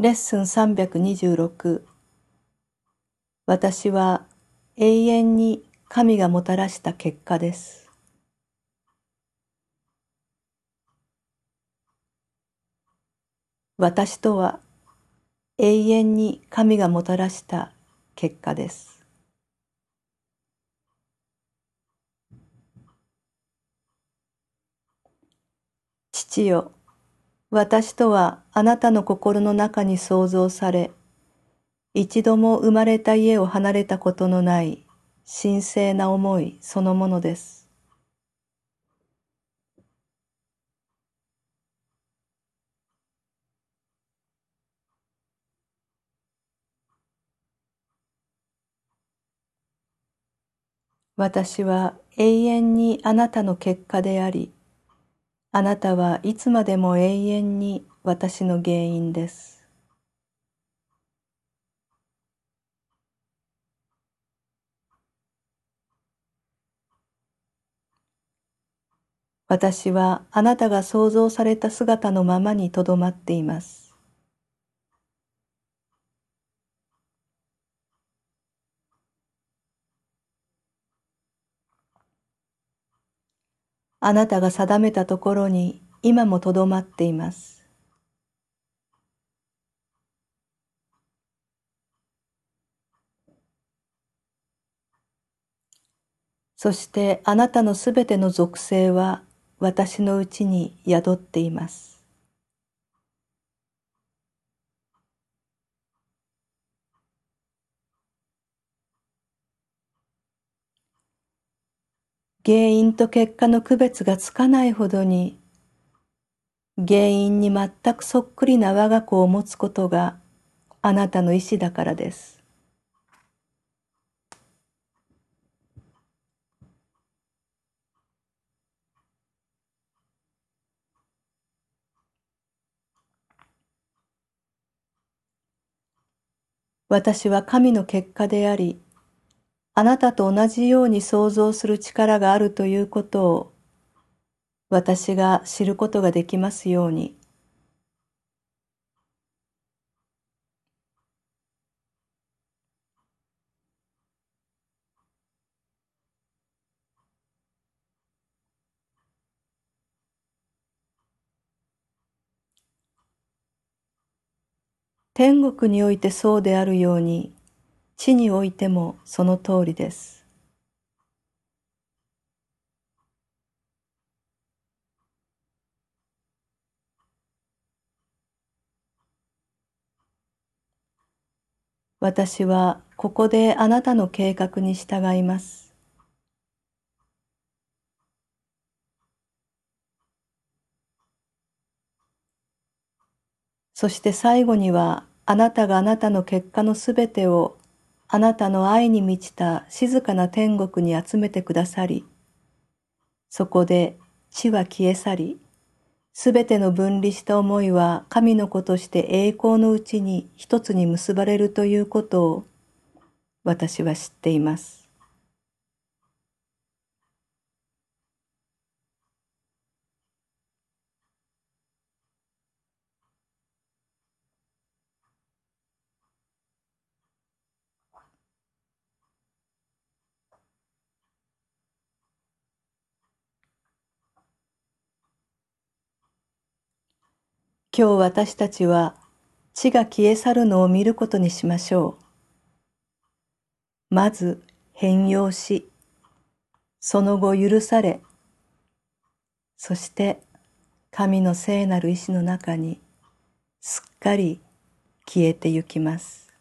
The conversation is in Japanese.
レッスン326私は永遠に神がもたらした結果です。私とは永遠に神がもたらした結果です。父よ、私とはあなたの心の中に創造され、一度も生まれた家を離れたことのない神聖な思いそのものです。私は永遠にあなたの結果であり、あなたはいつまでも永遠に私の原因です。私はあなたが想像された姿のままにとどまっています。あなたが定めたところに今もとどまっています。そしてあなたのすべての属性は私のうちに宿っています。原因と結果の区別がつかないほどに原因に全くそっくりな我が子を持つことがあなたの意志だからです。私は神の結果であり、あなたと同じように想像する力があるということを私が知ることができますように。天国においてそうであるように地においてもその通りです。私はここであなたの計画に従います。そして最後にはあなたがあなたの結果のすべてをあなたの愛に満ちた静かな天国に集めてくださり、そこで地は消え去り、すべての分離した思いは神の子として栄光のうちに一つに結ばれるということを私は知っています。今日私たちは地が消え去るのを見ることにしましょう。まず変容し、その後許され、そして神の聖なる意志の中にすっかり消えてゆきます。